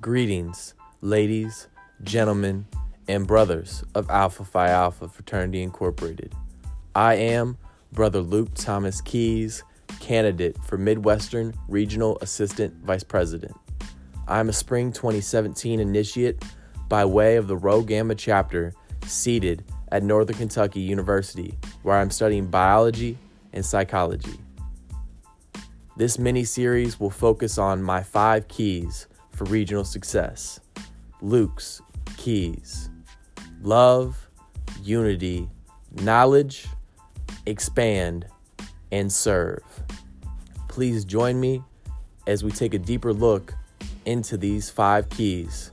Greetings, ladies, gentlemen, and brothers of Alpha Phi Alpha Fraternity Incorporated. I am Brother Luke Thomas Keys, candidate for Midwestern Regional Assistant Vice President. I'm a spring 2017 initiate by way of the Rho Gamma chapter seated at Northern Kentucky University, where I'm studying biology and psychology. This mini series will focus on my five keys for regional success. Luke's keys. Love, unity, knowledge, expand, and serve. Please join me as we take a deeper look into these five keys